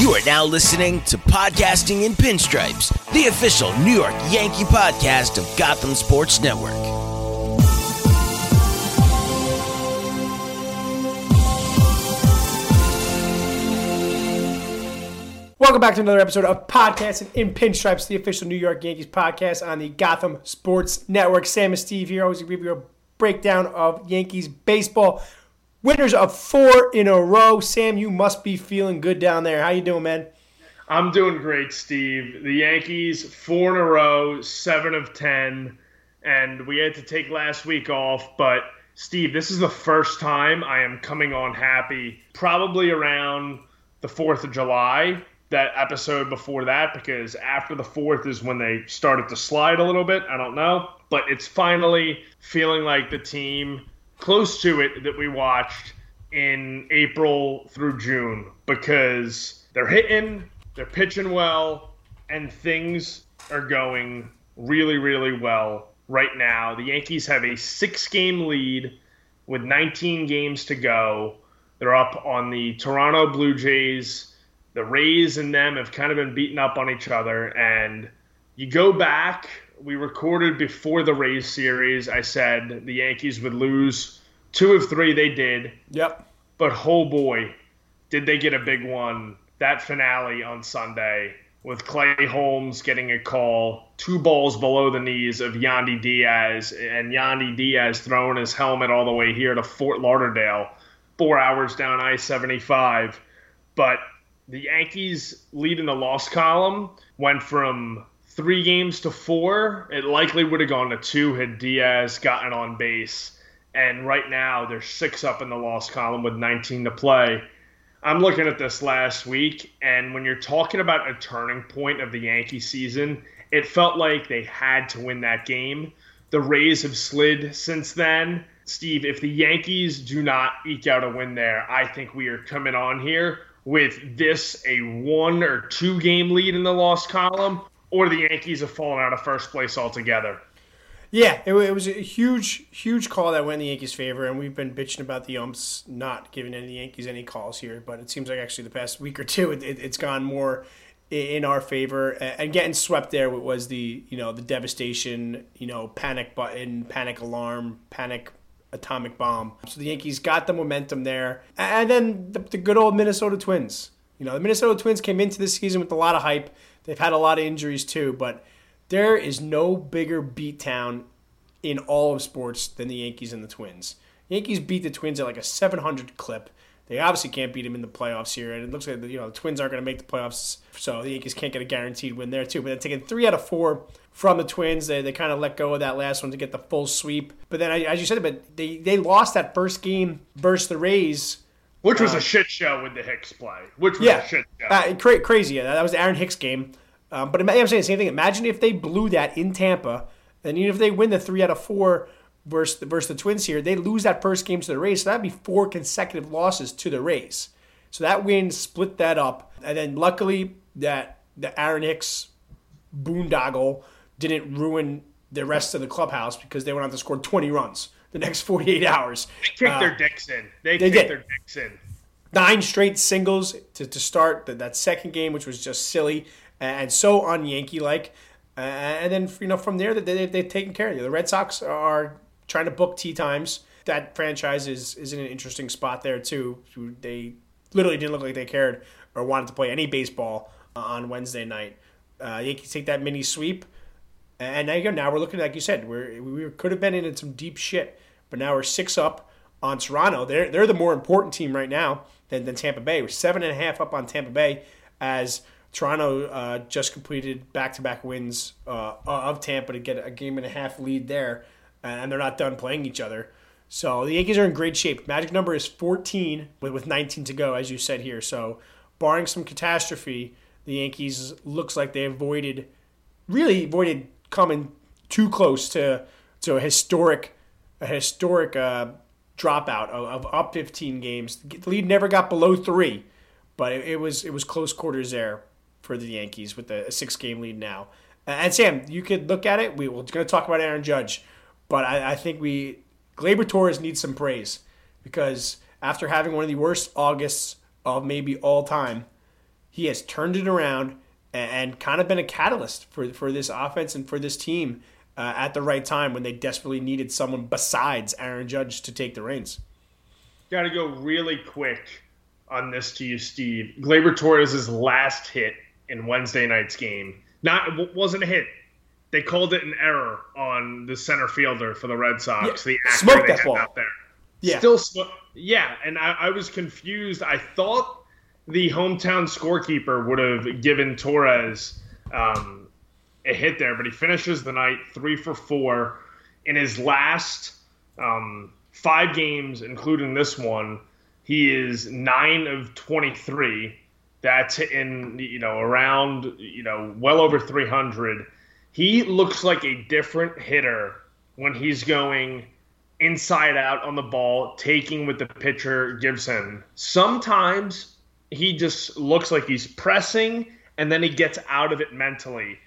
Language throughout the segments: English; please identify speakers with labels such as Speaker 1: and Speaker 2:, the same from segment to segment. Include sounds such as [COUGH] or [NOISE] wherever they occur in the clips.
Speaker 1: You are now listening to Podcasting in Pinstripes, the official New York Yankee podcast of Gotham Sports Network.
Speaker 2: Welcome back to another episode of Podcasting in Pinstripes, the official New York Yankees podcast on the Gotham Sports Network. Sam and Steve here, always give you a breakdown of Yankees baseball. Winners of four in a row. Sam, you must be feeling good down there. How you doing, man?
Speaker 3: I'm doing great, Steve. The Yankees four in a row, seven of ten, and we had to take last week off. But Steve, this is the first time I am coming on happy. Probably around the Fourth of July, that episode before that, because after the Fourth is when they started to slide a little bit. I don't know, but it's finally feeling like the team close to it that we watched in April through June because they're hitting, they're pitching well, and things are going really, really well right now. The Yankees have a six game lead with 19 games to go. They're up on the Toronto Blue Jays. The Rays and them have kind of been beaten up on each other. And you go back, we recorded before the Rays series. I said the Yankees would lose two of three. They did.
Speaker 2: Yep.
Speaker 3: But oh boy, did they get a big one. That finale on Sunday with Clay Holmes getting a call, two balls below the knees of Yandy Diaz, and Yandy Diaz throwing his helmet all the way here to Fort Lauderdale, four hours down I 75. But the Yankees lead in the loss column went from three games to four. It likely would have gone to two had Diaz gotten on base. And right now, they're six up in the loss column with 19 to play. I'm looking at this last week, and when you're talking about a turning point of the Yankee season, it felt like they had to win that game. The Rays have slid since then. Steve, if the Yankees do not eke out a win there, I think we are coming on here with this a one or two game lead in the loss column, or the Yankees have fallen out of first place altogether.
Speaker 2: Yeah, it, it was a huge, huge call that went in the Yankees' favor, and we've been bitching about the umps not giving any Yankees any calls here. But it seems like actually the past week or two, it, it, it's gone more in our favor. And getting swept there was the you know the devastation, you know panic button, panic alarm, panic atomic bomb. So the Yankees got the momentum there, and then the, the good old Minnesota Twins. You know the Minnesota Twins came into this season with a lot of hype. They've had a lot of injuries too, but there is no bigger beatdown in all of sports than the Yankees and the Twins. Yankees beat the Twins at like a 700 clip. They obviously can't beat them in the playoffs here, and it looks like you know the Twins aren't going to make the playoffs, so the Yankees can't get a guaranteed win there too. But they're taking three out of four from the Twins. They, they kind of let go of that last one to get the full sweep. But then, as you said, but they they lost that first game versus the Rays.
Speaker 3: Which was uh, a shit show with the Hicks play. Which was
Speaker 2: yeah,
Speaker 3: a shit show.
Speaker 2: Uh, cra- crazy. Yeah, that was the Aaron Hicks game. Um, but I'm saying the same thing. Imagine if they blew that in Tampa, and even if they win the three out of four versus the, versus the Twins here, they lose that first game to the Rays. So that'd be four consecutive losses to the Rays. So that win split that up, and then luckily that the Aaron Hicks boondoggle didn't ruin the rest of the clubhouse because they went on to score 20 runs the next 48 hours.
Speaker 3: They kicked uh, their dicks in. They,
Speaker 2: they
Speaker 3: kicked
Speaker 2: did.
Speaker 3: their dicks in.
Speaker 2: Nine straight singles to, to start the, that second game, which was just silly and so un Yankee like. Uh, and then you know from there that they, they've taken care of you. The Red Sox are trying to book tee times. That franchise is is in an interesting spot there too. They literally didn't look like they cared or wanted to play any baseball on Wednesday night. Uh, Yankees take that mini sweep, and now you go. Now we're looking like you said. We're, we could have been in some deep shit, but now we're six up on Toronto. They're they're the more important team right now than, than Tampa Bay. We're seven and a half up on Tampa Bay as Toronto uh, just completed back-to-back wins uh, of Tampa to get a game and a half lead there, and they're not done playing each other. So the Yankees are in great shape. Magic number is 14 with, with 19 to go, as you said here. So barring some catastrophe, the Yankees looks like they avoided, really avoided coming too close to to a historic, a historic uh, dropout of, of up 15 games. The lead never got below three, but it, it was it was close quarters there for the Yankees with a, six game lead now. And Sam, you could look at it. We, we're going to talk about Aaron Judge, but I, I think we Gleyber Torres needs some praise because after having one of the worst Augusts of maybe all time, he has turned it around and, and kind of been a catalyst for for this offense and for this team uh, at the right time when they desperately needed someone besides Aaron Judge to take the reins.
Speaker 3: Got to go really quick on this to you, Steve. Gleyber Torres' last hit in Wednesday night's game not wasn't a hit. They called it an error on the center fielder for the Red Sox.
Speaker 2: Yeah,
Speaker 3: the
Speaker 2: smoked that ball.
Speaker 3: out there.
Speaker 2: Yeah.
Speaker 3: Still, sm- yeah, and I, I was confused. I thought the hometown scorekeeper would have given Torres um, a hit there, but he finishes the night three for four in his last um, five games, including this one. He is nine of twenty-three. That's in, you know, around, you know, well over three hundred. He looks like a different hitter when he's going inside out on the ball, taking what the pitcher gives him. Sometimes he just looks like he's pressing and then he gets out of it mentally.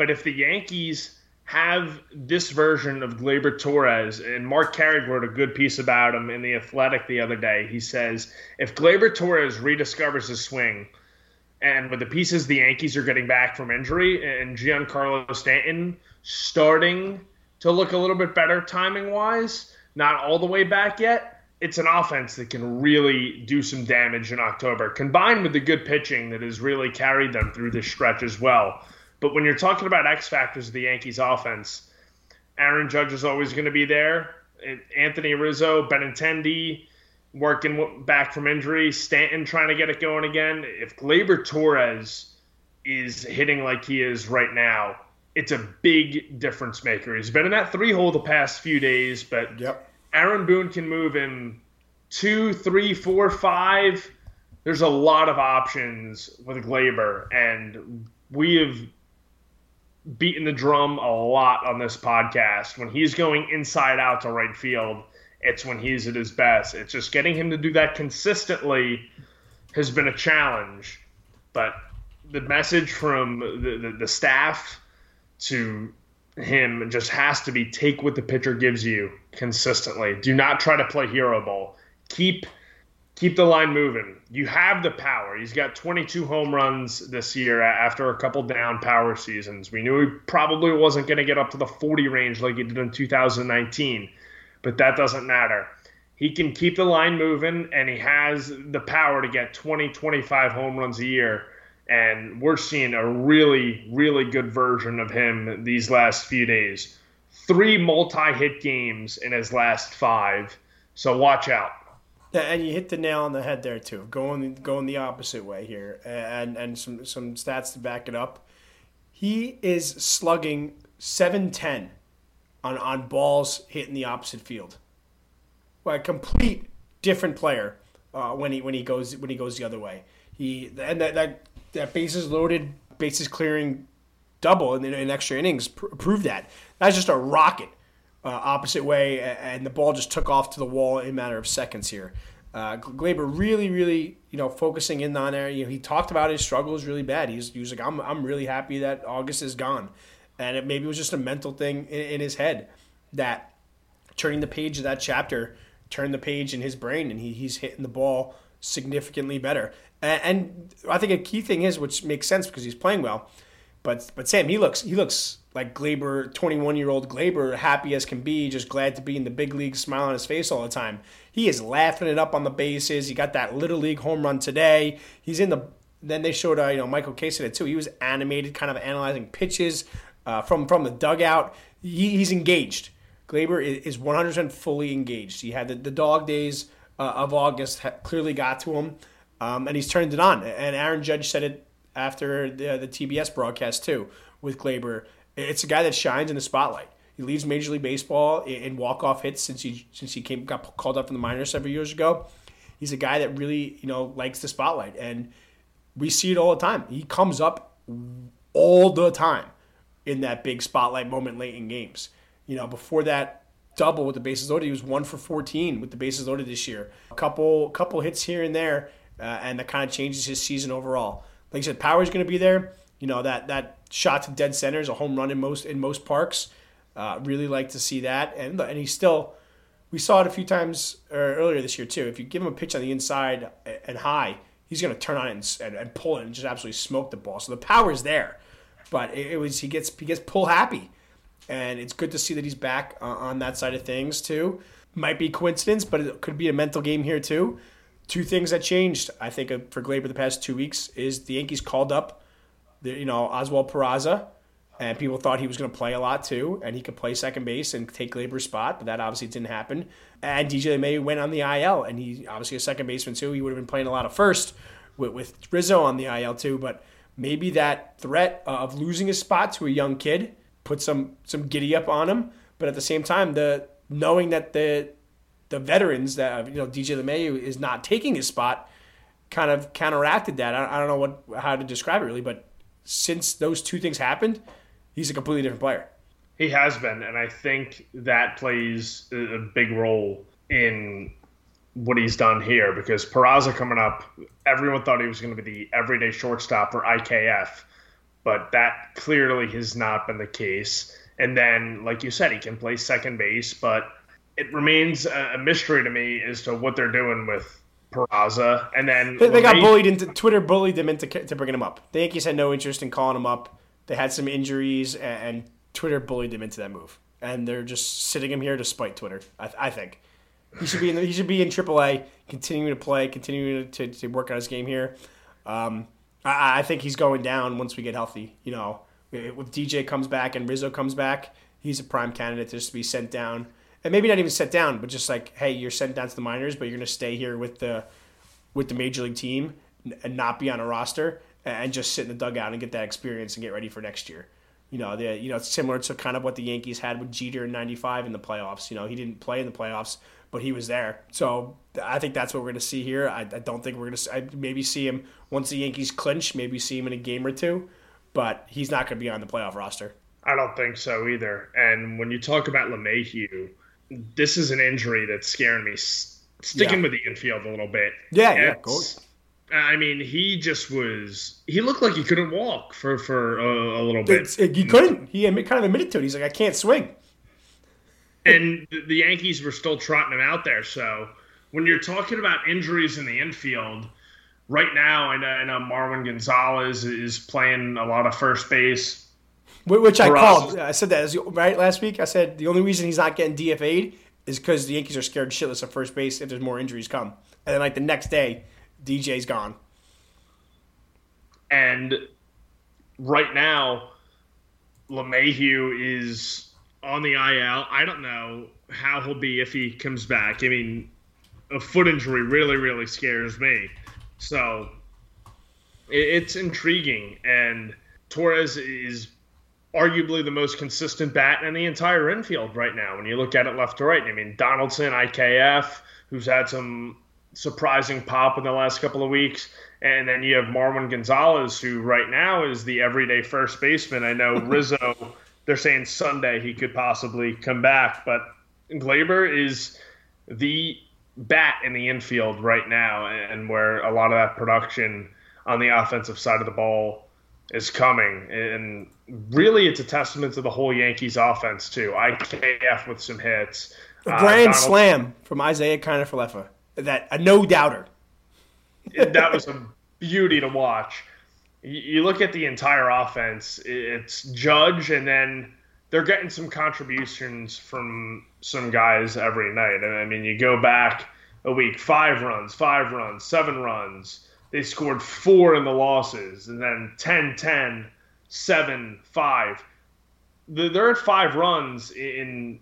Speaker 3: But if the Yankees have this version of Gleyber Torres, and Marc Carig wrote a good piece about him in The Athletic the other day, he says if Gleyber Torres rediscovers his swing, and with the pieces the Yankees are getting back from injury, and Giancarlo Stanton starting to look a little bit better timing wise, not all the way back yet, it's an offense that can really do some damage in October, combined with the good pitching that has really carried them through this stretch as well. But when you're talking about X factors of the Yankees offense, Aaron Judge is always going to be there. Anthony Rizzo, Benintendi working back from injury, Stanton trying to get it going again. If Gleyber Torres is hitting like he is right now, it's a big difference maker. He's been in that three hole the past few days, but
Speaker 2: Yep.
Speaker 3: Aaron Boone can move him two, three, four, five. There's a lot of options with Gleyber, and we have beaten the drum a lot on this podcast. When he's going inside out to right field, it's when he's at his best. It's just getting him to do that consistently has been a challenge. But the message from the, the, the staff to him just has to be take what the pitcher gives you consistently. Do not try to play hero ball. Keep keep the line moving. You have the power. He's got 22 home runs this year after a couple down power seasons. We knew he probably wasn't going to get up to the 40 range like he did in 2019, but that doesn't matter. He can keep the line moving and he has the power to get 20, 25 home runs a year. And we're seeing a really, really good version of him these last few days. Three multi hit games in his last five. So watch out.
Speaker 2: And you hit the nail on the head there too. Going going the opposite way here, and and some some stats to back it up. He is slugging seven ten on on balls hitting the opposite field. Well, a complete different player uh, when he when he goes when he goes the other way. He and that that, that bases loaded, bases clearing double in, in extra innings pr- proved that. That's just a rocket uh, opposite way, and the ball just took off to the wall in a matter of seconds here. Uh, Gleyber really, really, you know, focusing in on there. You know, he talked about his struggles really bad. He's he was like, I'm, I'm really happy that August is gone, and it maybe was just a mental thing in, in his head that turning the page of that chapter turned the page in his brain, and he, he's hitting the ball significantly better. And, and I think a key thing is, which makes sense because he's playing well. But but Sam, he looks he looks like Gleyber, 21 year old Gleyber, happy as can be, just glad to be in the big league, smile on his face all the time. He is laughing it up on the bases. He got that little league home run today. He's in the. Then they showed uh, you know Michael it too. He was animated, kind of analyzing pitches uh, from from the dugout. He, he's engaged. Gleyber is 100% fully engaged. He had the, the dog days uh, of August ha- clearly got to him, um, and he's turned it on. And Aaron Judge said it after the, the TBS broadcast too with Gleyber. It's a guy that shines in the spotlight. He leads Major League Baseball in, walk off hits since he since he came got called up from the minors several years ago. He's a guy that really you know likes the spotlight, and we see it all the time. He comes up all the time in that big spotlight moment late in games. You know, before that double with the bases loaded, he was one for 14 with the bases loaded this year. A couple couple hits here and there, uh, and that kind of changes his season overall. Like I said, power is going to be there. You know that that shot to dead center is a home run in most in most parks. Uh, really like to see that, and and he's still. We saw it a few times uh, earlier this year too. If you give him a pitch on the inside and high, he's going to turn on it and, and, and, pull it and just absolutely smoke the ball. So the power is there, but it, it, was he gets he gets pull happy, and it's good to see that he's back uh, on that side of things too. Might be coincidence, but it could be a mental game here too. Two things that changed, I think, uh, for Gleyber the past two weeks is the Yankees called up, the, you know, Oswald Peraza and people thought he was going to play a lot too, and he could play second base and take Gleyber's spot, but that obviously didn't happen. And DJ May went on the IL, and he obviously a second baseman too. He would have been playing a lot of first with, with Rizzo on the IL too, but maybe that threat of losing his spot to a young kid put some some giddy up on him. But at the same time, the knowing that the the veterans that you know DJ LeMahieu is not taking his spot kind of counteracted that. I, I don't know what how to describe it really, but since those two things happened, he's a completely different player.
Speaker 3: He has been, and I think that plays a big role in what he's done here because Peraza coming up, everyone thought he was going to be the everyday shortstop for IKF, but that clearly has not been the case. And then, like you said, he can play second base, but it remains a mystery to me as to what they're doing with Peraza. And then
Speaker 2: they, they got bullied into Twitter bullied them into to bringing him up. The Yankees had no interest in calling him up. They had some injuries, and, Twitter bullied them into that move. And they're just sitting him here to spite Twitter. I, I think he should be in. The, he should be in AAA, continuing to play, continuing to, to, to work on his game here. Um, I, I, think he's going down once we get healthy. You know, with DJ comes back and Rizzo comes back, he's a prime candidate to just be sent down, and maybe not even set down, but just like, hey, you're sent down to the minors, but you're to stay here with the with the major league team and not be on a roster and just sit in the dugout and get that experience and get ready for next year. You know, the you know it's similar to kind of what the Yankees had with Jeter in '95 in the playoffs. You know, he didn't play in the playoffs, but he was there. So I think that's what we're going to see here. I, I don't think we're going to I maybe see him once the Yankees clinch. Maybe see him in a game or two, but he's not going to be on the playoff roster.
Speaker 3: I don't think so either. And when you talk about LeMahieu, this is an injury that's scaring me. Sticking yeah. with the infield a little bit.
Speaker 2: Yeah, yeah, go.
Speaker 3: I mean, he just was. He looked like he couldn't walk for for a, a little bit.
Speaker 2: It, he couldn't. He kind of admitted to it. He's like, I can't swing.
Speaker 3: And the Yankees were still trotting him out there. So when you're talking about injuries in the infield, right now, I know, I know Marwin Gonzalez is playing a lot of first base.
Speaker 2: Which I called. I said that right last week. I said the only reason he's not getting DFA'd is because the Yankees are scared shitless of first base if there's more injuries come. And then like the next day, DJ's gone.
Speaker 3: And right now, LeMahieu is on the IL. I don't know how he'll be if he comes back. I mean, a foot injury really, really scares me. So it's intriguing. And Torres is arguably the most consistent bat in the entire infield right now when you look at it left to right. I mean, Donaldson, IKF, who's had some surprising pop in the last couple of weeks. And then you have Marwin Gonzalez, who right now is the everyday first baseman. I know [LAUGHS] Rizzo, they're saying Sunday he could possibly come back, but Gleyber is the bat in the infield right now, and where a lot of that production on the offensive side of the ball is coming. And really, it's a testament to the whole Yankees offense, too. IKF with some hits.
Speaker 2: A grand uh, slam from Isiah Kiner-Falefa that a no doubter. [LAUGHS]
Speaker 3: that was a beauty to watch. You look at the entire offense; it's Judge, and then they're getting some contributions from some guys every night. And I mean, you go back a week, five runs, five runs, seven runs. They scored four in the losses, and then 10 10, 7 5. They're at five runs in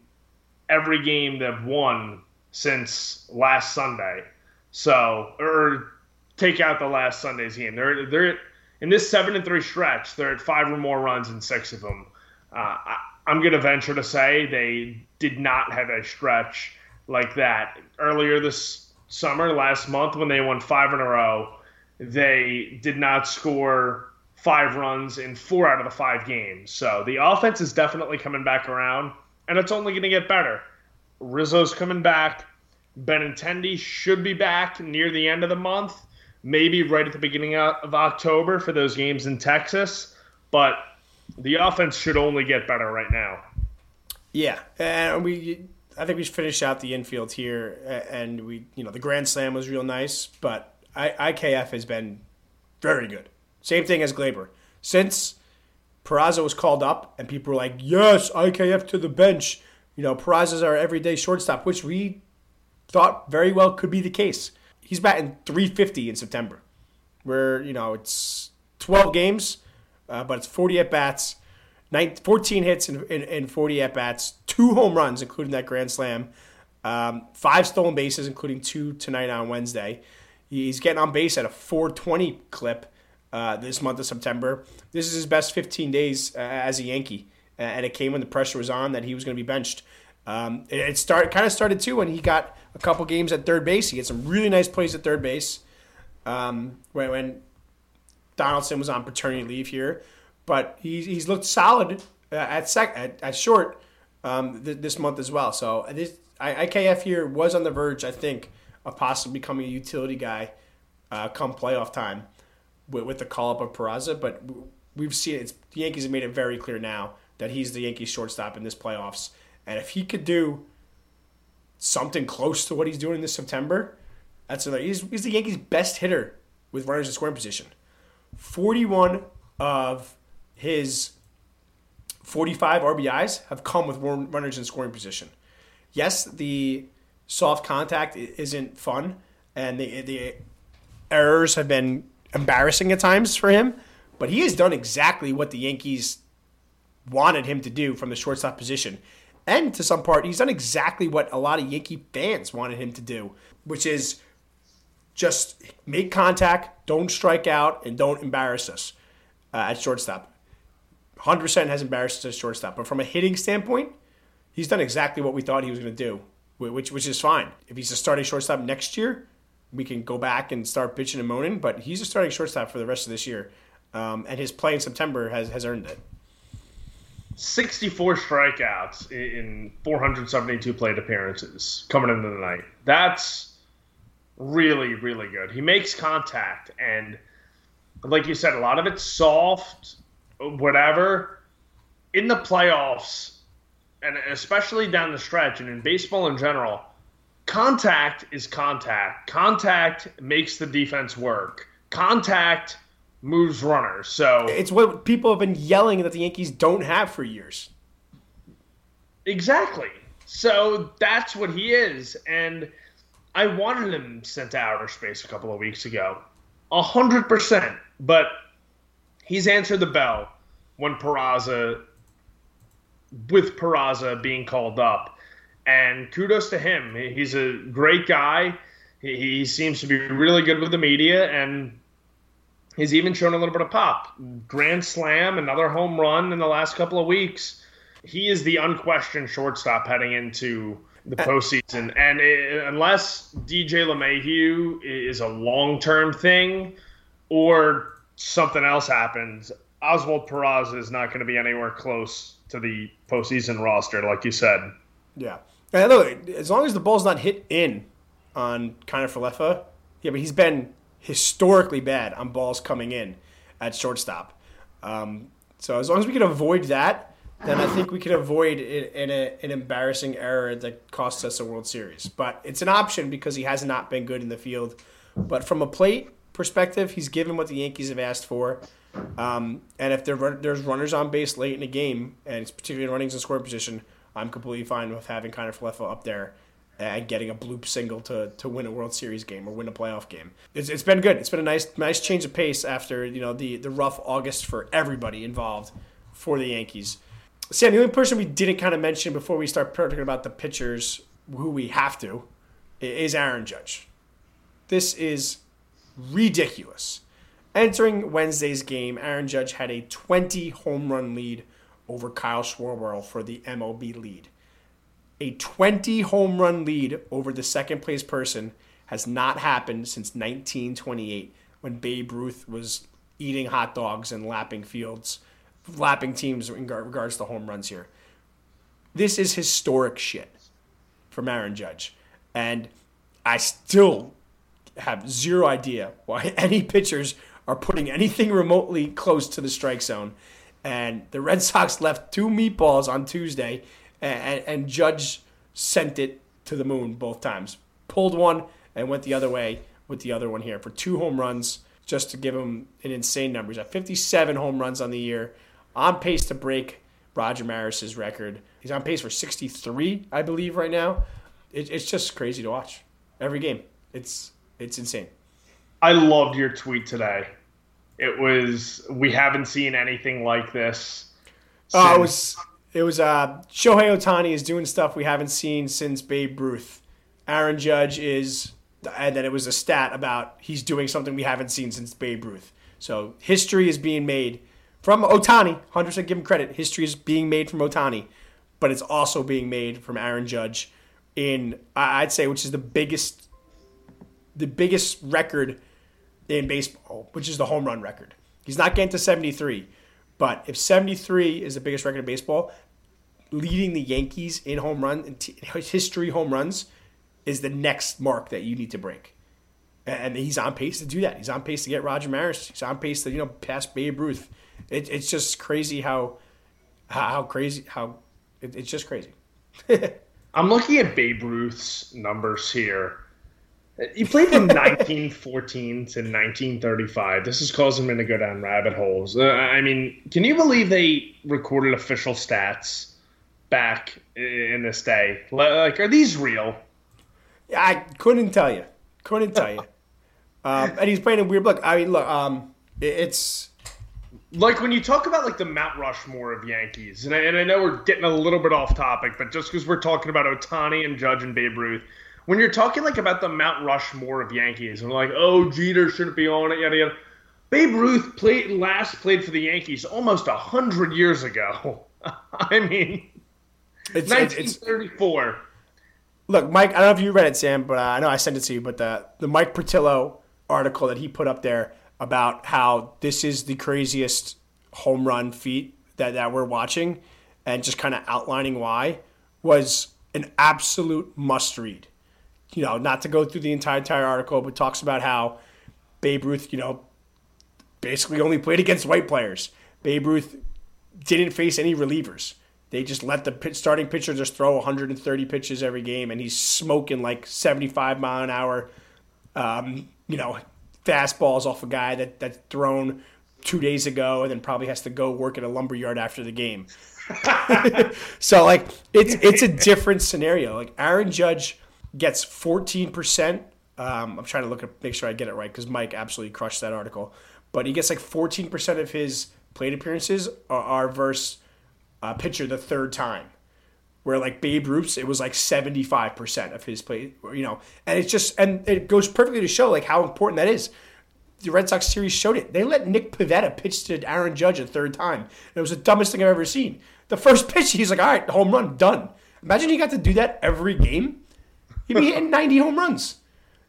Speaker 3: every game they've won since last Sunday. So, or take out the last Sunday's game. They're they're in this seven and three stretch. They're at five or more runs in six of them. Uh, I, I'm going to venture to say they did not have a stretch like that earlier this summer, last month when they won five in a row. They did not score five runs in four out of the five games. So the offense is definitely coming back around, and it's only going to get better. Rizzo's coming back. Benintendi should be back near the end of the month, maybe right at the beginning of October for those games in Texas. But the offense should only get better right now.
Speaker 2: Yeah, and we, I think we should finish out the infield here. And we, you know, the grand slam was real nice, but I, IKF has been very good. Same thing as Gleyber. Since Peraza was called up and people were like, yes, IKF to the bench. You know, Peraza's our everyday shortstop, which we thought very well could be the case. He's batting 350 in September, where, you know, it's 12 games, uh, but it's 40 at bats, 14 hits and, 40 at bats, two home runs, including that grand slam, um, five stolen bases, including two tonight on Wednesday. He's getting on base at a 420 clip uh, this month of September. This is his best 15 days uh, as a Yankee, and it came when the pressure was on that he was going to be benched. Um, it, it start kind of started too when he got a couple games at third base. He had some really nice plays at third base um, when, when Donaldson was on paternity leave here, but he's, he's looked solid uh, at sec at, at short um, th- this month as well. So this IKF here was on the verge, I think, of possibly becoming a utility guy uh, come playoff time with, with the call up of Peraza. But we've seen it. It's, the Yankees have made it very clear now that he's the Yankees shortstop in this playoffs. And if he could do something close to what he's doing this September, that's another. He's, he's the Yankees' best hitter with runners in scoring position. 41 of his 45 RBIs have come with runners in scoring position. Yes, the soft contact isn't fun, and the the errors have been embarrassing at times for him. But he has done exactly what the Yankees wanted him to do from the shortstop position. And to some part, he's done exactly what a lot of Yankee fans wanted him to do, which is just make contact, don't strike out, and don't embarrass us uh, at shortstop. 100% has embarrassed us at shortstop. But from a hitting standpoint, he's done exactly what we thought he was going to do which which is fine. If he's a starting shortstop next year, we can go back and start bitching and moaning. But he's a starting shortstop for the rest of this year, um, and his play in September has has earned it.
Speaker 3: 64 strikeouts in 472 plate appearances coming into the night. That's really, really good. He makes contact, and like you said, a lot of it's soft, whatever. In the playoffs, and especially down the stretch and in baseball in general, contact is contact. Contact makes the defense work. Contact moves runners. So
Speaker 2: it's what people have been yelling that the Yankees don't have for years.
Speaker 3: Exactly. So that's what he is. And I wanted him sent to outer space a couple of weeks ago. A hundred percent. But he's answered the bell when Peraza with Peraza being called up. And kudos to him. He's a great guy. He, he seems to be really good with the media, and he's even shown a little bit of pop. Grand slam, another home run in the last couple of weeks. He is the unquestioned shortstop heading into the uh, postseason. And it, unless DJ LeMahieu is a long term thing or something else happens, Oswald Peraza is not going to be anywhere close to the postseason roster, like you said.
Speaker 2: Yeah. And look, as long as the ball's not hit in on Kiner-Falefa, yeah, but he's been historically bad on balls coming in at shortstop. Um, so as long as we can avoid that, then I think we can avoid an, an embarrassing error that costs us a World Series. But it's an option because he has not been good in the field. But from a plate perspective, he's given what the Yankees have asked for. Um, and if there's runners on base late in a game, and it's particularly runnings in scoring position, I'm completely fine with having Kiner-Falefa up there and getting a bloop single to, to win a World Series game or win a playoff game. It's, it's been good. It's been a nice nice change of pace after you know the the rough August for everybody involved for the Yankees. Sam, the only person we didn't kind of mention before we start talking about the pitchers, who we have to, is Aaron Judge. This is ridiculous. Entering Wednesday's game, Aaron Judge had a 20 home run lead over Kyle Schwarber for the MLB lead. A 20 home run lead over the second place person has not happened since 1928 when Babe Ruth was eating hot dogs and lapping fields, lapping teams in regards to home runs here. This is historic shit from Aaron Judge. And I still have zero idea why [LAUGHS] any pitchers are putting anything remotely close to the strike zone. And the Red Sox left two meatballs on Tuesday, and, and Judge sent it to the moon both times. Pulled one and went the other way with the other one here for two home runs, just to give him an insane number. He's at 57 home runs on the year, on pace to break Roger Maris's record. He's on pace for 63, I believe, right now. It, it's just crazy to watch every game. It's it's insane.
Speaker 3: I loved your tweet today. It was we haven't seen anything like this.
Speaker 2: Oh, it was it was uh, Shohei Ohtani is doing stuff we haven't seen since Babe Ruth. Aaron Judge is, and then it was a stat about he's doing something we haven't seen since Babe Ruth. So history is being made from Ohtani. 100% give him credit. History is being made from Ohtani, but it's also being made from Aaron Judge in I'd say which is the biggest the biggest record in baseball, which is the home run record. He's not getting to 73, but if 73 is the biggest record in baseball, leading the Yankees in home run in history home runs is the next mark that you need to break. And he's on pace to do that. He's on pace to get Roger Maris. He's on pace to you know pass Babe Ruth. It, it's just crazy how how crazy how it, it's just crazy. [LAUGHS]
Speaker 3: I'm looking at Babe Ruth's numbers here. He played from [LAUGHS] 1914 to 1935. This is causing me to go down rabbit holes. Uh, I mean, can you believe they recorded official stats back in this day? Like, are these real?
Speaker 2: I couldn't tell you. Couldn't tell you. um, and he's playing a weird look. I mean, look, um, it's
Speaker 3: like when you talk about like the Mount Rushmore of Yankees, and I, and I know we're getting a little bit off topic, but just because we're talking about Ohtani and Judge and Babe Ruth, when you're talking like about the Mount Rushmore of Yankees, and like, oh, Jeter shouldn't be on it, yada yada. Babe Ruth played last played for the Yankees almost a hundred years ago. [LAUGHS] I mean, it's 1934. It's,
Speaker 2: look, Mike. I don't know if you read it, Sam, but uh, I know I sent it to you. But the the Mike Petriello article that he put up there about how this is the craziest home run feat that that we're watching, and just kind of outlining why was an absolute must read you know, not to go through the entire entire article, but talks about how Babe Ruth, you know, basically only played against white players. Babe Ruth didn't face any relievers. They just let the pitch, starting pitcher just throw 130 pitches every game, and he's smoking like 75 mile an hour, um, you know, fastballs off a guy that that's thrown two days ago, and then probably has to go work at a lumber yard after the game. [LAUGHS] so like it's it's a different scenario. Like Aaron Judge gets 14%. Um, I'm trying to look at make sure I get it right because Mike absolutely crushed that article. But he gets like 14% of his plate appearances are, are versus uh, pitcher the third time. Where like Babe Ruth's, it was like 75% of his play, you know, and it's just, and it goes perfectly to show like how important that is. The Red Sox series showed it. They let Nick Pivetta pitch to Aaron Judge a third time. And it was the dumbest thing I've ever seen. The first pitch, he's like, all right, home run, done. Imagine he got to do that every game. He'd be hitting 90 home runs.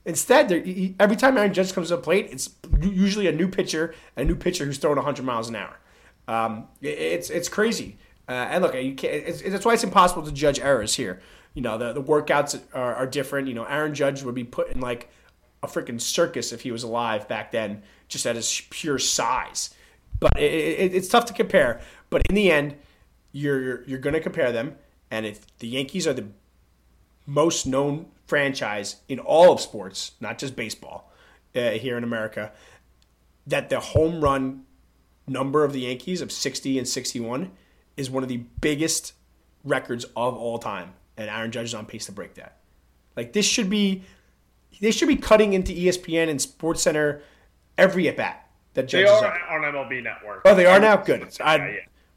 Speaker 2: Instead, he, every time Aaron Judge comes to the plate, it's usually a new pitcher, a new pitcher who's throwing 100 miles an hour. Um, it's it's crazy. Uh, and look, you can't. It's, that's why it's impossible to judge errors here. You know, the, the workouts are, are different. You know, Aaron Judge would be put in like a freaking circus if he was alive back then, just at his pure size. But it, it, it's tough to compare. But in the end, you're you're, you're going to compare them. And if the Yankees are the most known franchise in all of sports, not just baseball, uh, here in America, that the home run number of the Yankees of 60 and 61 is one of the biggest records of all time. And Aaron Judge is on pace to break that. Like this should be, they should be cutting into ESPN and Sports Center every at bat. That
Speaker 3: Judge they are on MLB Network.
Speaker 2: Oh, they are now. Good. I, yeah,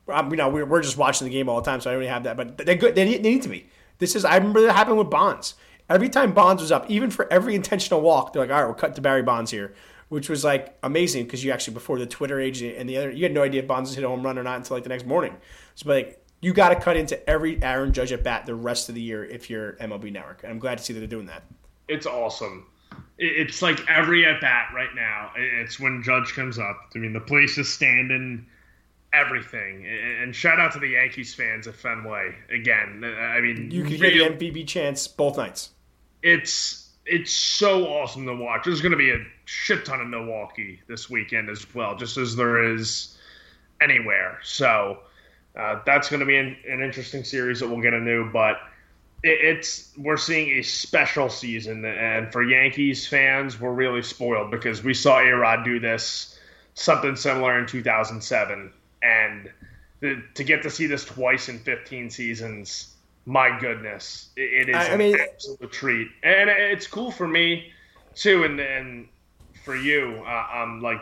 Speaker 2: yeah. you know, we're, we're just watching the game all the time, so I don't really have that. But they're good. They need, they need to be. This is I remember that happened with Bonds. Every time Bonds was up, even for every intentional walk, they're like, all right, we'll cut to Barry Bonds here, which was like amazing because you actually before the Twitter age and the other, you had no idea if Bonds was hit a home run or not until like the next morning. So like you got to cut into every Aaron Judge at bat the rest of the year if you're MLB Network, and I'm glad to see that they're doing that.
Speaker 3: It's awesome. It's like every at bat right now. It's when Judge comes up. I mean, the place is standing everything. And shout out to the Yankees fans at Fenway again. I mean,
Speaker 2: you can hear the MVP chants both nights.
Speaker 3: It's it's so awesome to watch. There's going to be a shit ton of Milwaukee this weekend as well, just as there is anywhere. So uh, that's going to be an, an, interesting series that we'll get into. But it's we're seeing a special season, and for Yankees fans, we're really spoiled because we saw A Rod do this something similar in 2007, and the, to get to see this twice in 15 seasons, my goodness, it, it is I, an I mean, absolute treat, and it's cool for me too, and and for you, uh, I'm like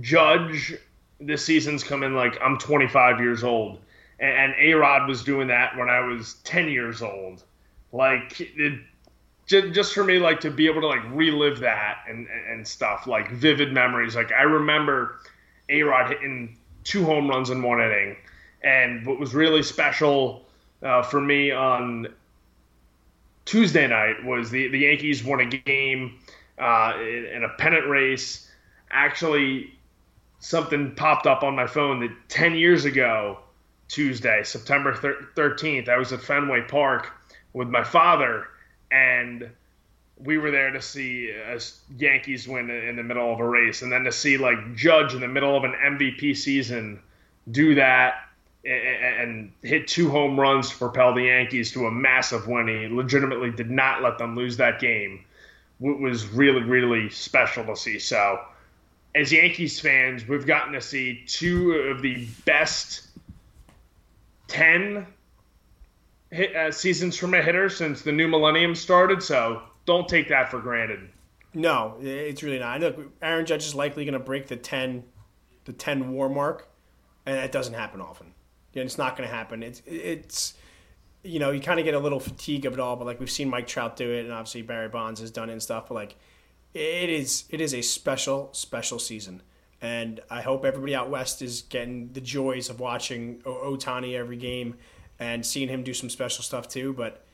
Speaker 3: Judge. This season's coming like I'm 25 years old and A Rod was doing that when I was 10 years old. Like, it, just for me, like to be able to like relive that and and stuff, like vivid memories. Like I remember A Rod hitting two home runs in one inning, and what was really special uh, for me on Tuesday night was the the Yankees won a game uh, in, in a pennant race. Actually, something popped up on my phone that 10 years ago Tuesday, September 13th. I was at Fenway Park with my father, and we were there to see us Yankees win in the middle of a race, and then to see like Judge in the middle of an MVP season do that and hit two home runs to propel the Yankees to a massive win. He legitimately did not let them lose that game. It was really, really special to see. So, as Yankees fans, we've gotten to see two of the best 10 hit, uh, seasons from a hitter since the new millennium started. So don't take that for granted.
Speaker 2: No, it's really not. Know Aaron Judge is likely going to break the 10, the 10 WAR mark, and that doesn't happen often. Yeah, it's not going to happen. It's it's you know you kind of get a little fatigue of it all, but like we've seen Mike Trout do it, and obviously Barry Bonds has done it and stuff. But like it is it is a special special season. And I hope everybody out west is getting the joys of watching Ohtani every game and seeing him do some special stuff too. But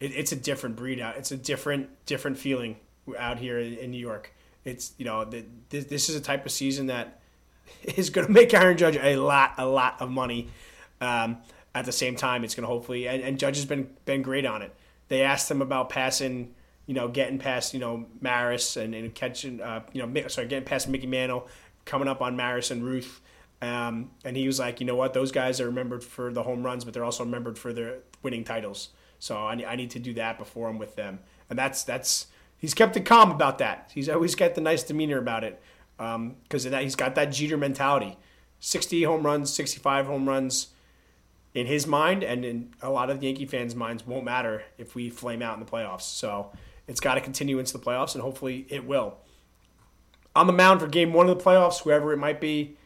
Speaker 2: it, it's a different breed out. It's a different different feeling out here in New York. It's you know this, this is a type of season that [LAUGHS] is going to make Aaron Judge a lot a lot of money. Um, at the same time, it's going to hopefully and, and Judge has been been great on it. They asked him about passing you know, getting past, you know, Maris and, and catching, uh, you know, sorry, getting past Mickey Mantle, coming up on Maris and Ruth. Um, and he was like, you know what, those guys are remembered for the home runs, but they're also remembered for their winning titles. So I, I need to do that before I'm with them. And that's that's he's kept it calm about that. He's always got the nice demeanor about it because um, he's got that Jeter mentality. 60 home runs, 65 home runs in his mind, and in a lot of Yankee fans' minds, won't matter if we flame out in the playoffs. So it's got to continue into the playoffs, and hopefully it will on the mound for game one of the playoffs, whoever it might be,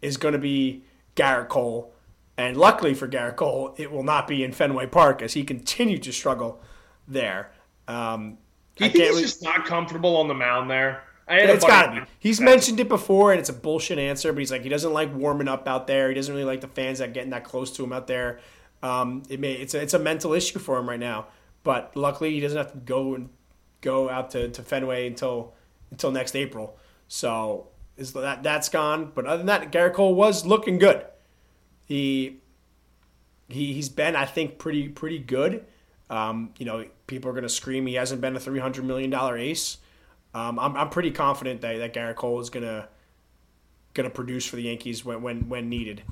Speaker 2: is going to be Gerrit Cole. And luckily for Gerrit Cole, it will not be in Fenway Park as he continued to struggle there. Um,
Speaker 3: Do you think he's just not comfortable on the mound there?
Speaker 2: it's got to be. He's mentioned it before, and it's a bullshit answer. But he's like, he doesn't like warming up out there. He doesn't really like the fans that getting that close to him out there. Um, it may it's a, it's a mental issue for him right now. But luckily, he doesn't have to go and go out to, to Fenway until until next April. So is that that's gone. But other than that, Gerrit Cole was looking good. He he he's been, I think, pretty pretty good. Um, you know, people are going to scream he hasn't been a three hundred million dollar ace. Um, I'm I'm pretty confident that that Gerrit Cole is gonna gonna produce for the Yankees when when when needed.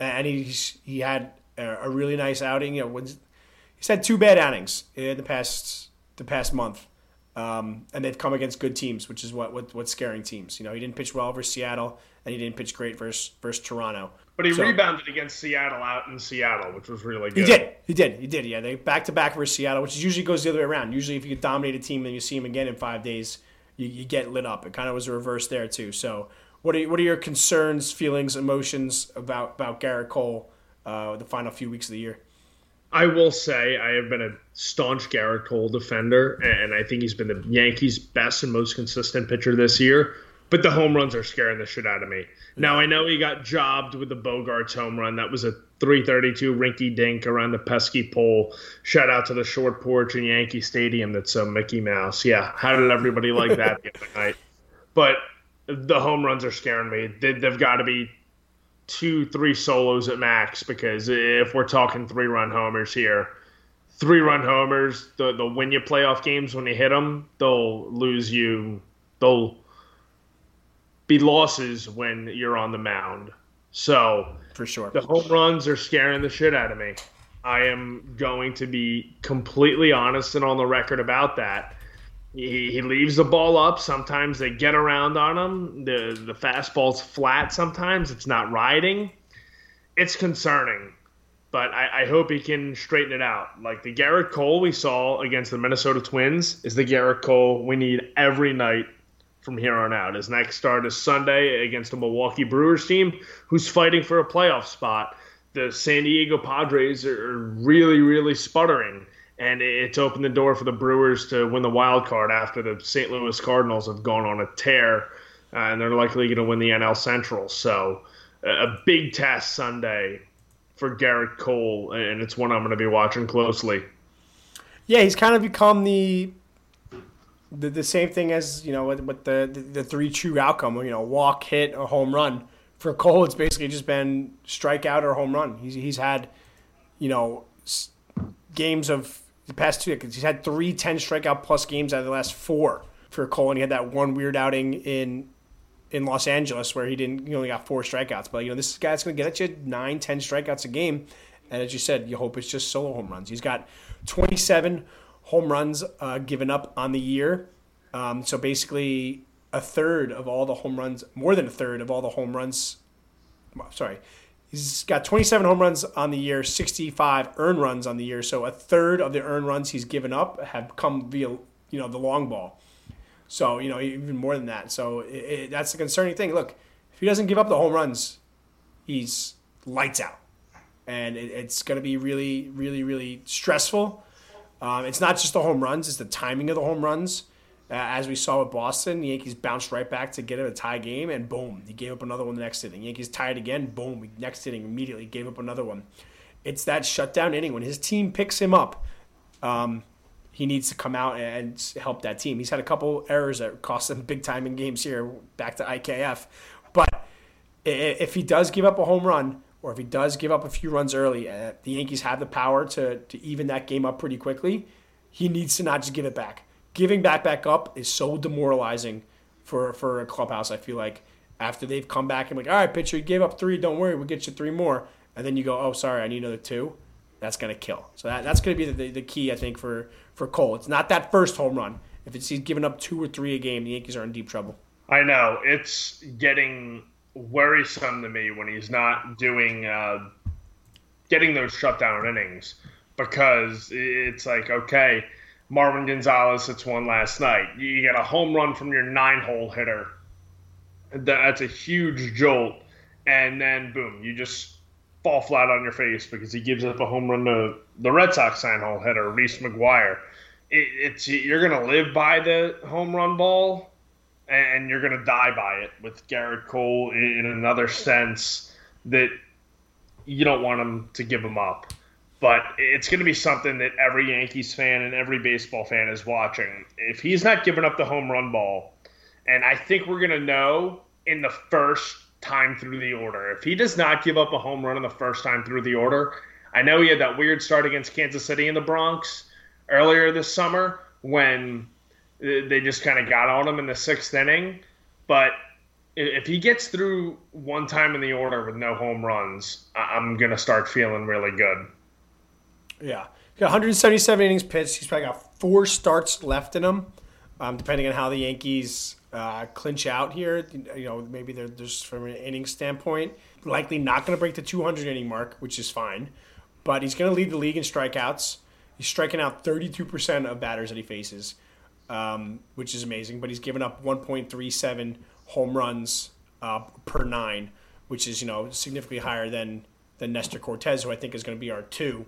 Speaker 2: And he's he had a, a really nice outing. You know, he's had two bad outings in the past the past month. Um, and they've come against good teams, which is what, what what's scaring teams. You know, he didn't pitch well versus Seattle, and he didn't pitch great versus versus Toronto.
Speaker 3: But he so, rebounded against Seattle out in Seattle, which was really good.
Speaker 2: He did. He did. He did. Yeah, they back to back versus Seattle, which usually goes the other way around. Usually, if you dominate a team and you see them again in five days, you, you get lit up. It kind of was a reverse there too. So, what are what are your concerns, feelings, emotions about about Gerrit Cole, uh, the final few weeks of the year?
Speaker 3: I will say I have been a staunch Gerrit Cole defender, and I think he's been the Yankees' best and most consistent pitcher this year. But the home runs are scaring the shit out of me. Now I know he got jobbed with the Bogaerts home run. That was a 332 rinky dink around the pesky pole. Shout out to the short porch in Yankee Stadium that's a Mickey Mouse. Yeah, how did everybody like that the other night? But the home runs are scaring me. They, they've got to be two, three solos at max because if we're talking three run homers here, three run homers, they'll win you playoff games when you hit them, they'll lose you. They'll be losses when you're on the mound. So
Speaker 2: for sure,
Speaker 3: the home runs are scaring the shit out of me. I am going to be completely honest and on the record about that. He, he leaves the ball up. Sometimes they get around on him. The the fastball's flat. Sometimes it's not riding. It's concerning, but I, I hope he can straighten it out. Like the Gerrit Cole we saw against the Minnesota Twins is the Gerrit Cole we need every night from here on out. His next start is Sunday against the Milwaukee Brewers team, who's fighting for a playoff spot. The San Diego Padres are really, really sputtering and it's opened the door for the Brewers to win the wild card after the St. Louis Cardinals have gone on a tear, uh, and they're likely going to win the NL Central. So, a big test Sunday for Gerrit Cole, and it's one I'm going to be watching closely.
Speaker 2: Yeah, he's kind of become the the, the same thing as you know with, with the, the, the three true outcome. You know, walk, hit, or home run. For Cole, it's basically just been strikeout or home run. He's he's had, you know, games of the past two. He's had three 10 strikeout plus games out of the last four for Cole, and he had that one weird outing in in Los Angeles where he didn't. He only got four strikeouts, but you know this guy's to get at you nine, 10 strikeouts a game, and as you said, you hope it's just solo home runs. He's got 27 home runs uh, given up on the year, um, so basically a third of all the home runs, more than a third of all the home runs. Sorry, He's got 27 home runs on the year, 65 earned runs on the year. So a third of the earned runs he's given up have come via you know the long ball. So you know even more than that. So it, it, that's the concerning thing. Look, if he doesn't give up the home runs, he's lights out, and it, it's going to be really, really, really stressful. Um, it's not just the home runs; it's the timing of the home runs. Uh, as we saw with Boston, the Yankees bounced right back to get him a tie game, and boom, he gave up another one the next inning. Yankees tied again, boom, next inning immediately gave up another one. It's that shutdown inning when his team picks him up. Um, he needs to come out and help that team. He's had a couple errors that cost him big time in games here. Back to IKF, but if he does give up a home run, or if he does give up a few runs early, uh, the Yankees have the power to to even that game up pretty quickly. He needs to not just give it back giving back back up is so demoralizing for for a clubhouse. I feel like after they've come back and like, all right, pitcher, you gave up three. Don't worry, we'll get you three more. And then you go, oh, sorry, I need another two. That's gonna kill. So that, that's gonna be the, the, key, I think, for for Cole. It's not that first home run. If it's he's giving up two or three a game, the Yankees are in deep trouble.
Speaker 3: I know it's getting worrisome to me when he's not doing uh, getting those shutdown innings because it's like okay Marwin Gonzalez hits one last night. You get a home run from your nine hole hitter. That's a huge jolt. And then, boom, you just fall flat on your face because he gives up a home run to the Red Sox nine hole hitter, Reese McGuire. It, it's You're to live by the home run ball and you're going to die by it with Gerrit Cole in another sense that you don't want him to give him up but it's going to be something that every Yankees fan and every baseball fan is watching. If he's not giving up the home run ball, and I think we're going to know in the first time through the order. If he does not give up a home run in the first time through the order, I know he had that weird start against Kansas City in the Bronx earlier this summer when they just kind of got on him in the sixth inning. But if he gets through one time in the order with no home runs, I'm to start feeling really good.
Speaker 2: Yeah. Got 177 innings pitched. He's probably got four starts left in him, um, depending on how the Yankees uh, clinch out here. You know, maybe they're just from an inning standpoint. Likely not going to break the 200 inning mark, which is fine. But he's going to lead the league in strikeouts. He's striking out 32% of batters that he faces, um, which is amazing. But he's given up 1.37 home runs uh, per nine, which is you know significantly higher than than Nestor Cortes, who I think is going to be our two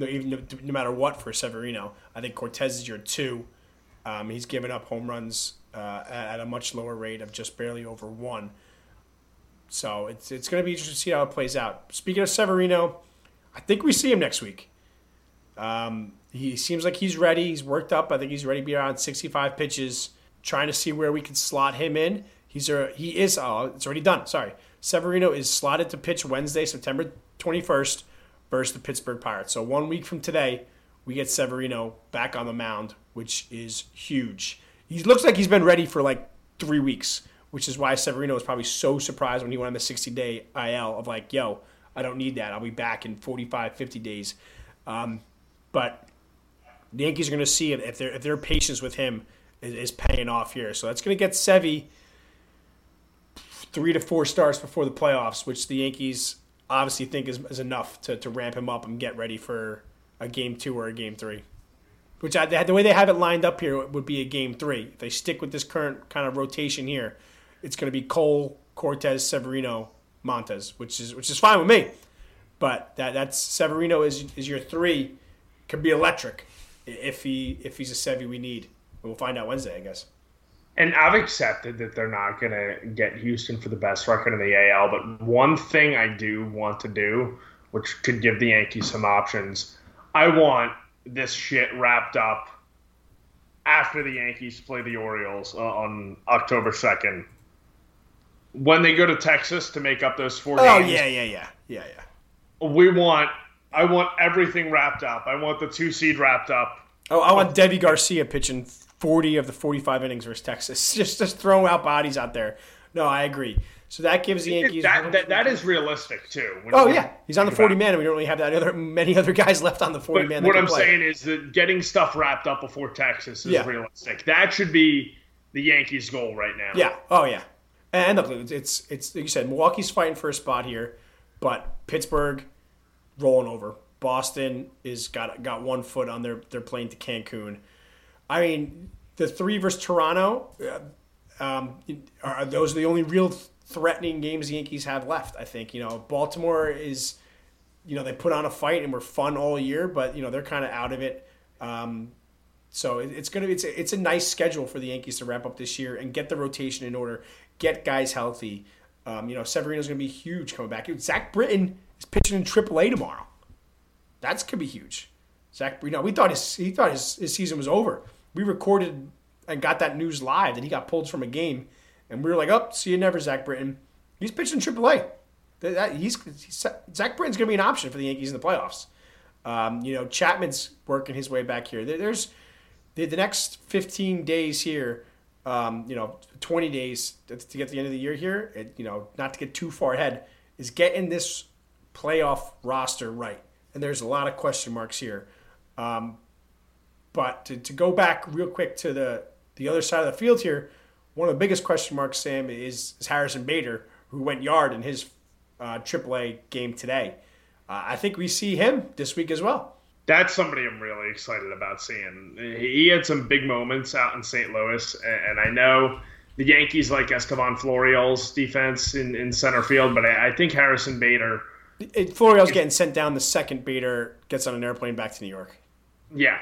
Speaker 2: no, even no, matter what for Severino. I think Cortes is your two. Um, he's given up home runs uh, at a much lower rate of just barely over one. So it's it's going to be interesting to see how it plays out. Speaking of Severino, I think we see him next week. Um, he seems like he's ready. He's worked up. I think he's ready to be around 65 pitches. Trying to see where we can slot him in. He's a, he is. Oh, it's already done. Sorry, Severino is slotted to pitch Wednesday, September 21st versus the Pittsburgh Pirates. So one week from today, we get Severino back on the mound, which is huge. He looks like he's been ready for like three weeks, which is why Severino was probably so surprised when he went on the 60 day IL of like, yo, I don't need that. I'll be back in 45, 50 days. Um, but the Yankees are going to see if their if their patience with him is, is paying off here. So that's going to get Sevy three to four starts before the playoffs, which the Yankees obviously think is, is enough to, to ramp him up and get ready for a game two or a game three. Which I, the way they have it lined up here would be a game three. If they stick with this current kind of rotation here, it's going to be Cole, Cortes, Severino, Montas, which is which is fine with me. But that that's Severino is is your three, could be electric if he if he's a Sevy we need. We'll find out Wednesday, I guess.
Speaker 3: And I've accepted that they're not going to get Houston for the best record in the AL. But one thing I do want to do, which could give the Yankees some options, I want this shit wrapped up after the Yankees play the Orioles uh, on October 2nd. When they go to Texas to make up those four
Speaker 2: oh,
Speaker 3: games.
Speaker 2: yeah, yeah, yeah. Yeah, yeah.
Speaker 3: We want I want everything wrapped up. I want the two seed wrapped up.
Speaker 2: Oh, I want Deivi Garcia pitching 40 of the 45 innings versus Texas. [LAUGHS] Just just throwing out bodies out there. No, I agree. So that gives the Yankees.
Speaker 3: That, that, that is realistic too.
Speaker 2: oh yeah, he's on the 40 man, and we don't really have that other [LAUGHS] many other guys left on the 40 man.
Speaker 3: What I'm play. saying is that getting stuff wrapped up before Texas is yeah. realistic. That should be the Yankees' goal right now.
Speaker 2: Yeah. Oh yeah. And look, it's it's like you said, Milwaukee's fighting for a spot here, but Pittsburgh rolling over. Boston is got got one foot on their their plane to Cancun. I mean, the three versus Toronto. Uh, um, are those are the only real threatening games the Yankees have left. I think you know Baltimore is, you know, they put on a fight and were fun all year, but you know they're kind of out of it. Um, so it's gonna it's a, it's a nice schedule for the Yankees to wrap up this year and get the rotation in order, get guys healthy. Um, you know, Severino's gonna be huge coming back. Zach Britton is pitching in AAA tomorrow. That's could be huge. Zach, know, we thought his he thought his, his season was over. We recorded and got that news live that he got pulled from a game and we were like, "Oh, see you never, Zach Britton." He's pitching in AAA. That, he's, he's Zach Britton's going to be an option for the Yankees in the playoffs. Um, you know, Chapman's working his way back here. There's the, the next 15 days here. Um, you know, 20 days to, get to the end of the year here. It, you know, not to get too far ahead, is getting this playoff roster right. And there's a lot of question marks here. Um, but to, to go back real quick to the the other side of the field here, one of the biggest question marks, Sam, is, is Harrison Bader, who went yard in his uh, AAA game today. Uh, I think we see him this week as well.
Speaker 3: That's somebody I'm really excited about seeing. He had some big moments out in St. Louis, and I know the Yankees like Estevan Florial's defense in, in center field, but I, I think Harrison Bader.
Speaker 2: Florial's getting sent down the second Bader gets on an airplane back to New York.
Speaker 3: Yeah,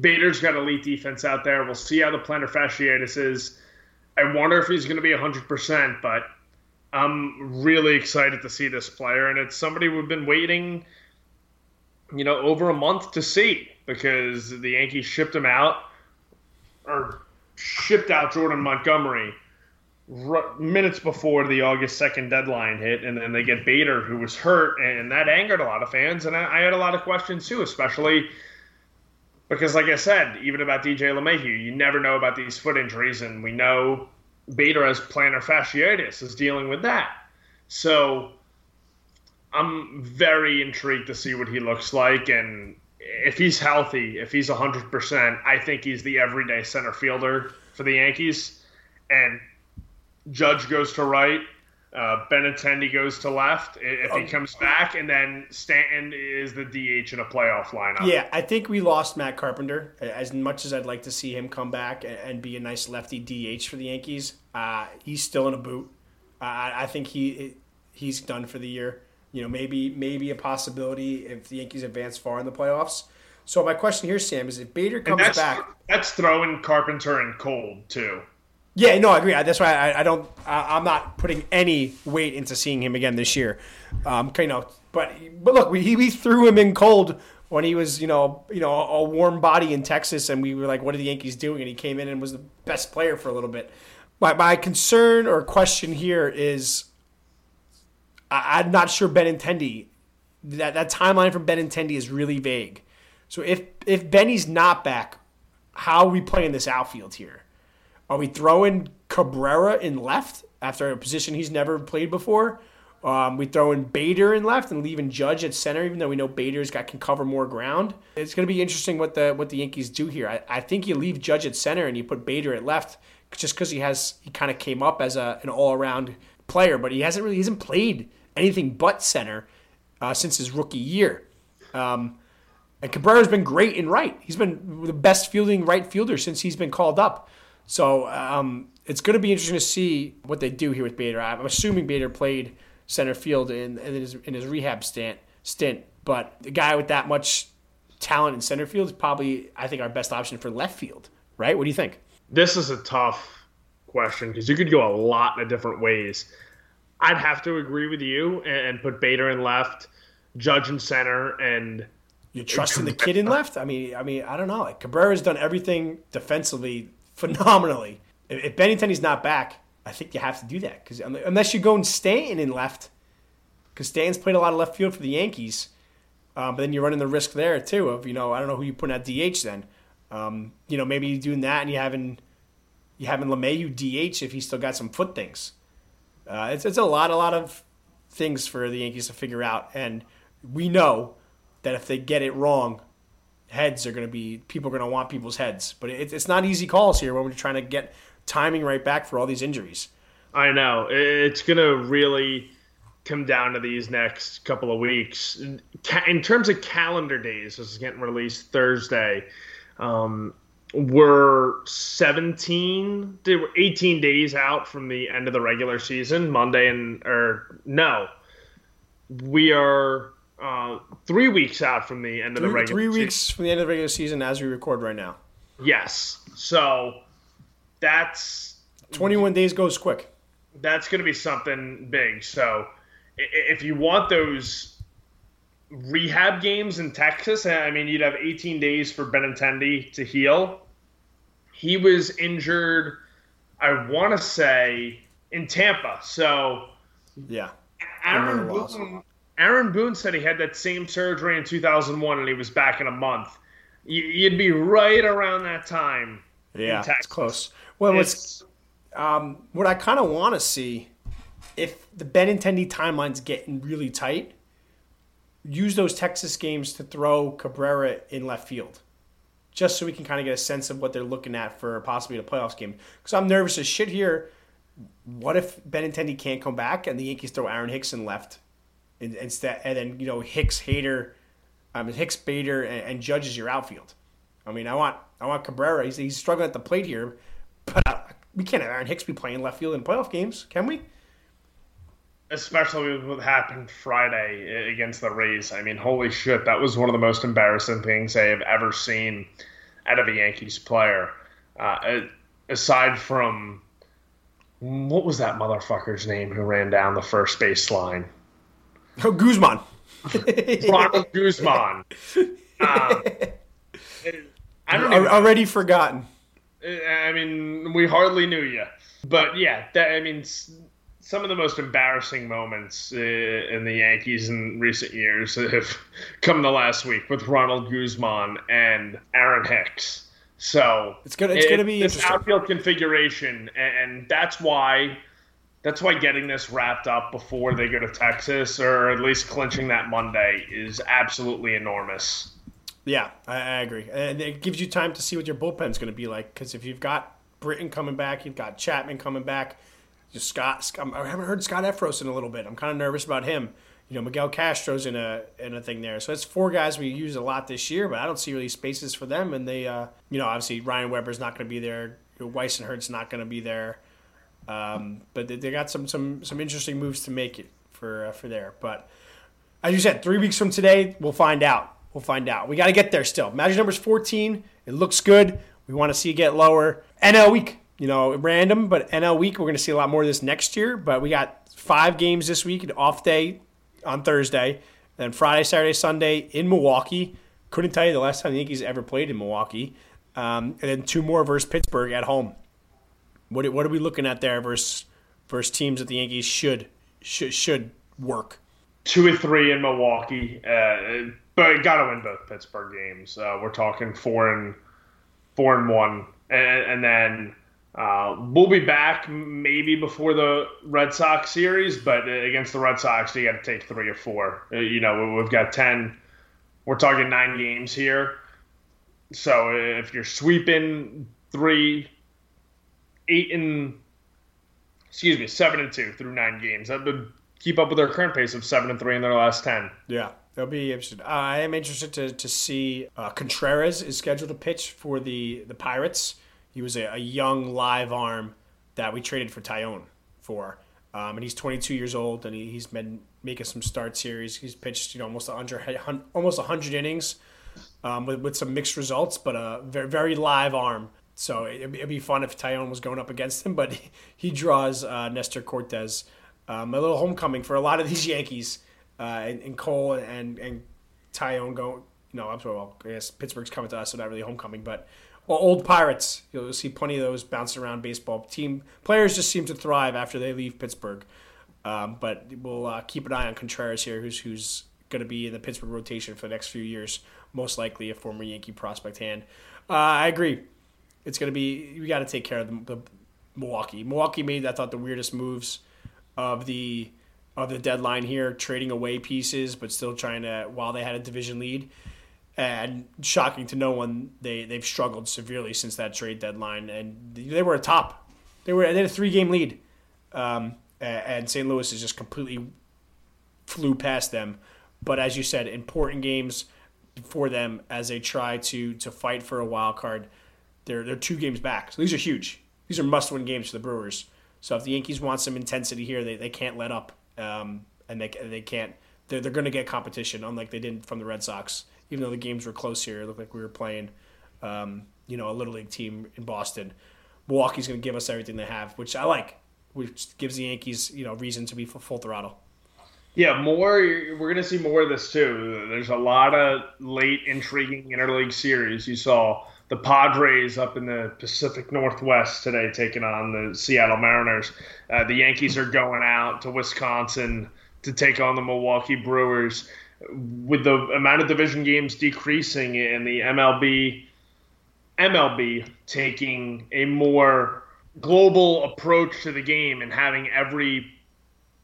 Speaker 3: Bader's got elite defense out there. We'll see how the plantar fasciitis is. I wonder if he's going to be 100%, but I'm really excited to see this player. And it's somebody we've been waiting, you know, over a month to see because the Yankees shipped him out or shipped out Jordan Montgomery minutes before the August 2nd deadline hit. And then they get Bader, who was hurt. And that angered a lot of fans. And I, I had a lot of questions too, especially – because, like I said, even about DJ LeMahieu, you never know about these foot injuries, and we know Bader has plantar fasciitis is dealing with that. So I'm very intrigued to see what he looks like, and if he's healthy, if he's 100%, I think he's the everyday center fielder for the Yankees. And Judge goes to right, uh, Benintendi goes to left if he oh. comes back, and then Stanton is the DH in a playoff lineup.
Speaker 2: Yeah, I think we lost Matt Carpenter. As much as I'd like to see him come back and be a nice lefty DH for the Yankees, uh, he's still in a boot. Uh, I think he he's done for the year. You know, maybe maybe a possibility if the Yankees advance far in the playoffs. So my question here, Sam, is if Bader comes
Speaker 3: that's,
Speaker 2: back,
Speaker 3: that's throwing Carpenter and cold too.
Speaker 2: Yeah, no, I agree. That's why I, I don't. I, am not putting any weight into seeing him again this year. Um, you know, but but look, we we threw him in cold when he was you know you know a warm body in Texas, and we were like, what are the Yankees doing? And he came in and was the best player for a little bit. My my concern or question here is, I, I'm not sure Benintendi. That that timeline for Benintendi is really vague. So if if Benny's not back, how are we playing this outfield here? Are we throwing Cabrera in left after a position he's never played before? Um, we throw in Bader in left and leaving Judge at center, even though we know Bader's got can cover more ground. It's going to be interesting what the what the Yankees do here. I, I think you leave Judge at center and you put Bader at left, just because he has he kind of came up as a an all around player, but he hasn't really he hasn't played anything but center uh, since his rookie year. Um, and Cabrera's been great in right. He's been the best fielding right fielder since he's been called up. So um, it's going to be interesting to see what they do here with Bader. I'm assuming Bader played center field in, in, his, in his rehab stint, stint, but the guy with that much talent in center field is probably, I think, our best option for left field, right? What do you think?
Speaker 3: This is a tough question because you could go a lot of different ways. I'd have to agree with you and put Bader in left, Judge in center, and
Speaker 2: you're trusting the kid in left. I mean, I mean, I don't know. Like Cabrera's done everything defensively phenomenally. If, Benintendi's not back, I think you have to do that because unless you're going Stanton in left, because Stanton's played a lot of left field for the Yankees, um, but then you're running the risk there too of you know I don't know who you put at DH then. Um, you know maybe you're doing that and you having you having LeMahieu DH if he's still got some foot things. Uh, it's it's a lot a lot of things for the Yankees to figure out, and we know that if they get it wrong, heads are going to be people are going to want people's heads. But it, it's not easy calls here when we're trying to get timing right back for all these injuries.
Speaker 3: I know it's going to really come down to these next couple of weeks. In terms of calendar days, this is getting released Thursday. Um, we're 17, they were 18 days out from the end of the regular season, Monday and or no, we are uh, three weeks out from the end
Speaker 2: three,
Speaker 3: of the regular.
Speaker 2: Three weeks season. from the end of the regular season as we record right now.
Speaker 3: Yes, so that's
Speaker 2: 21 days goes quick.
Speaker 3: That's going to be something big. So if you want those rehab games in Texas, I mean, you'd have 18 days for Benintendi to heal. He was injured, I want to say, in Tampa. So
Speaker 2: yeah,
Speaker 3: Aaron Boone, Aaron Boone said he had that same surgery in 2001 and he was back in a month. You'd be right around that time.
Speaker 2: Yeah, it's close. Well, it's, um, what I kind of want to see if the Benintendi timeline's getting really tight, use those Texas games to throw Cabrera in left field, just so we can kind of get a sense of what they're looking at for possibly a playoffs game. Because I'm nervous as shit here. What if Benintendi can't come back and the Yankees throw Aaron Hicks in left instead, and then you know Hicks, Hader, um, Hicks, Bader, and, and your outfield. I mean, I want I want Cabrera. He's, he's struggling at the plate here, but uh, we can't have Aaron Hicks be playing left field in playoff games, can we?
Speaker 3: Especially with what happened Friday against the Rays. I mean, holy shit, that was one of the most embarrassing things I have ever seen out of a Yankees player. Uh, aside from what was that motherfucker's name who ran down the first base line?
Speaker 2: Oh, Guzman. [LAUGHS]
Speaker 3: Ronald Guzman. Um,
Speaker 2: I don't. Already forgotten.
Speaker 3: I mean, we hardly knew you. But yeah, that, I mean, some of the most embarrassing moments uh, in the Yankees in recent years have come the last week with Ronald Guzman and Aaron Hicks. So
Speaker 2: it's gonna it's it, gonna be
Speaker 3: this outfield configuration, and that's why that's why getting this wrapped up before they go to Texas, or at least clinching that Monday, is absolutely enormous.
Speaker 2: Yeah, I, I agree, and it gives you time to see what your bullpen's going to be like. Because if you've got Britton coming back, you've got Chapman coming back. Scott, I haven't heard Scott Effross in a little bit. I'm kind of nervous about him. You know, Miguel Castro's in a in a thing there, so it's four guys we use a lot this year, but I don't see really spaces for them. And they, uh, you know, obviously Ryan Weber's not going to be there. Whisenhunt's not going to be there. Um, but they, got some some some interesting moves to make it for uh, for there. But as you said, three weeks from today, we'll find out. We'll find out. We got to get there still. Magic number's 14. It looks good. We want to see it get lower. NL week, you know, random, but NL week, we're going to see a lot more of this next year. But we got five games this week, an off day on Thursday, then Friday, Saturday, Sunday in Milwaukee. Couldn't tell you the last time the Yankees ever played in Milwaukee. Um, and then two more versus Pittsburgh at home. What what are we looking at there versus versus teams that the Yankees should should should work?
Speaker 3: Two or three in Milwaukee, uh, but got to win both Pittsburgh games. Uh, we're talking four and four and one, and, and then Uh, we'll be back maybe before the Red Sox series, but against the Red Sox, you got to take three or four. Uh, you know, we've got 10, we're talking nine games here. So if you're sweeping three, eight and, excuse me, seven and two through nine games, that would keep up with their current pace of seven and three in their last 10.
Speaker 2: Yeah. That'll be interesting. I am interested to, to see uh, Contreras is scheduled to pitch for the, the Pirates. He was a, a young live arm that we traded for Taillon for. Um, and he's 22 years old, and he, he's been making some starts here. He's, he's pitched, you know, almost 100, almost 100 innings um, with, with some mixed results, but a very, very live arm. So it'd, it'd be fun if Taillon was going up against him, but [LAUGHS] he, draws uh, Nestor Cortes. Um, a little homecoming for a lot of [LAUGHS] these Yankees, uh, and, and, Cole and and Taillon go. You know, well, I guess Pittsburgh's coming to us, so not really homecoming, but well, old Pirates. You'll see plenty of those bouncing around baseball. Team players just seem to thrive after they leave Pittsburgh. Um, but we'll uh, keep an eye on Contreras here, who's who's going to be in the Pittsburgh rotation for the next few years. Most likely a former Yankee prospect hand. Uh, I agree. It's going to be we got to take care of the, the, Milwaukee. Milwaukee made I thought the weirdest moves of the of the deadline here, trading away pieces, but still trying to while they had a division lead and shocking to no one, they they've struggled severely since that trade deadline, and they were a top. They were they had a three game lead, um, and St. Louis is just completely flew past them. But as you said, important games for them as they try to to fight for a wild card. They're they're two games back, so these are huge. These are must win games for the Brewers. So if the Yankees want some intensity here, they, they can't let up, um, and they they can't. They're, they're going to get competition, unlike they did from the Red Sox even though the games were close here, it looked like we were playing, um, you know, a little league team in Boston. Milwaukee's going to give us everything they have, which I like, which gives the Yankees, you know, reason to be full throttle.
Speaker 3: Yeah, more. We're going to see more of this too. There's a lot of late intriguing interleague series. You saw the Padres up in the Pacific Northwest today taking on the Seattle Mariners. Uh, the Yankees are going out to Wisconsin to take on the Milwaukee Brewers. With the amount of division games decreasing and the MLB MLB taking a more global approach to the game and having every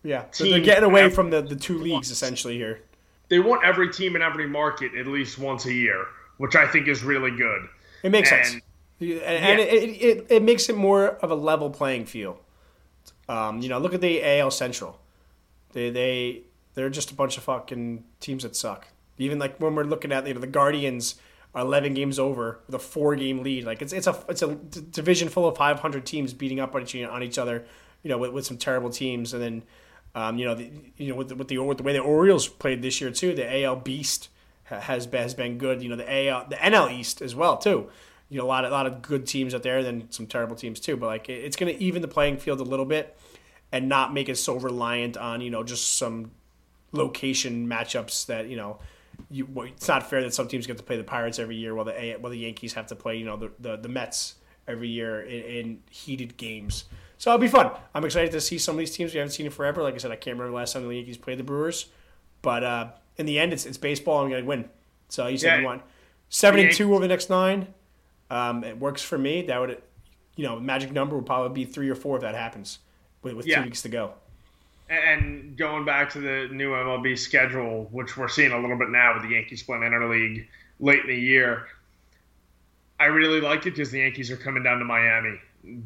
Speaker 2: yeah so they're getting away from the, the two leagues essentially here.
Speaker 3: They want every team in every market at least once a year which i think is really good
Speaker 2: it makes and, sense and, yeah. it, it, it, makes it more of a level playing field um, you know look at the al central they they they're just a bunch of fucking teams that suck. Even like when we're looking at you know the Guardians are 11 games over with a four game lead. Like it's it's a it's a division full of 500 teams beating up on each on each other. You know with, with some terrible teams, and then um, you know the, you know with the, with the with the way the Orioles played this year too. The AL Beast has been, has been good. You know the AL the NL East as well too. You know a lot of, a lot of good teams out there, then some terrible teams too. But like it's going to even the playing field a little bit, and not make it so reliant on you know just some location matchups that you know. You, it's not fair that some teams get to play the Pirates every year while the while the Yankees have to play you know the the, the Mets every year in, in, heated games. So it'll be fun. I'm excited to see some of these teams we haven't seen in forever. Like I said, I can't remember the last time the Yankees played the Brewers, but uh, in the end, it's it's baseball. I'm going to win. So you said yeah. you want seven and two over the next nine. Um, it works for me. That would, you know, magic number would probably be three or four if that happens with, with yeah. two weeks to go
Speaker 3: and going back to the new MLB schedule, which we're seeing a little bit now with the Yankees playing interleague late in the year, I really like it because the Yankees are coming down to Miami.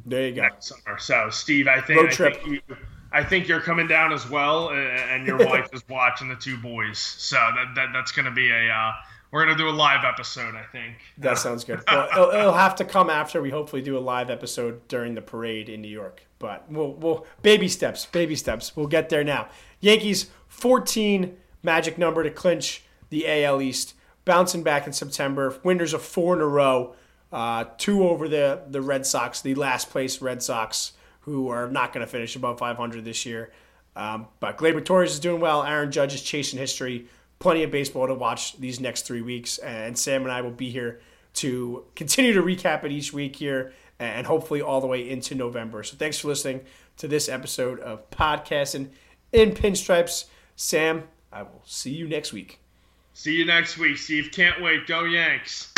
Speaker 2: There you go.
Speaker 3: Summer. So, Steve, I think, Road trip. I think, you, I think you're coming down as well, and your [LAUGHS] wife is watching the two boys. So that, that that's going to be a uh, we're gonna do a live episode, I think.
Speaker 2: That sounds good. [LAUGHS] Well, it'll, it'll, have to come after we hopefully do a live episode during the parade in New York. But we'll, we'll baby steps, baby steps. We'll get there now. Yankees 14 magic number to clinch the AL East, bouncing back in September. Winners of four in a row, uh, two over the the Red Sox, the last place Red Sox, who are not going to finish above 500 this year. Um, but Gleyber Torres is doing well. Aaron Judge is chasing history plenty of baseball to watch these next three weeks. And Sam and I will be here to continue to recap it each week here and hopefully all the way into November. So thanks for listening to this episode of Podcasting in Pinstripes. Sam, I will see you next week.
Speaker 3: See you next week, Steve. Can't wait. Go Yanks.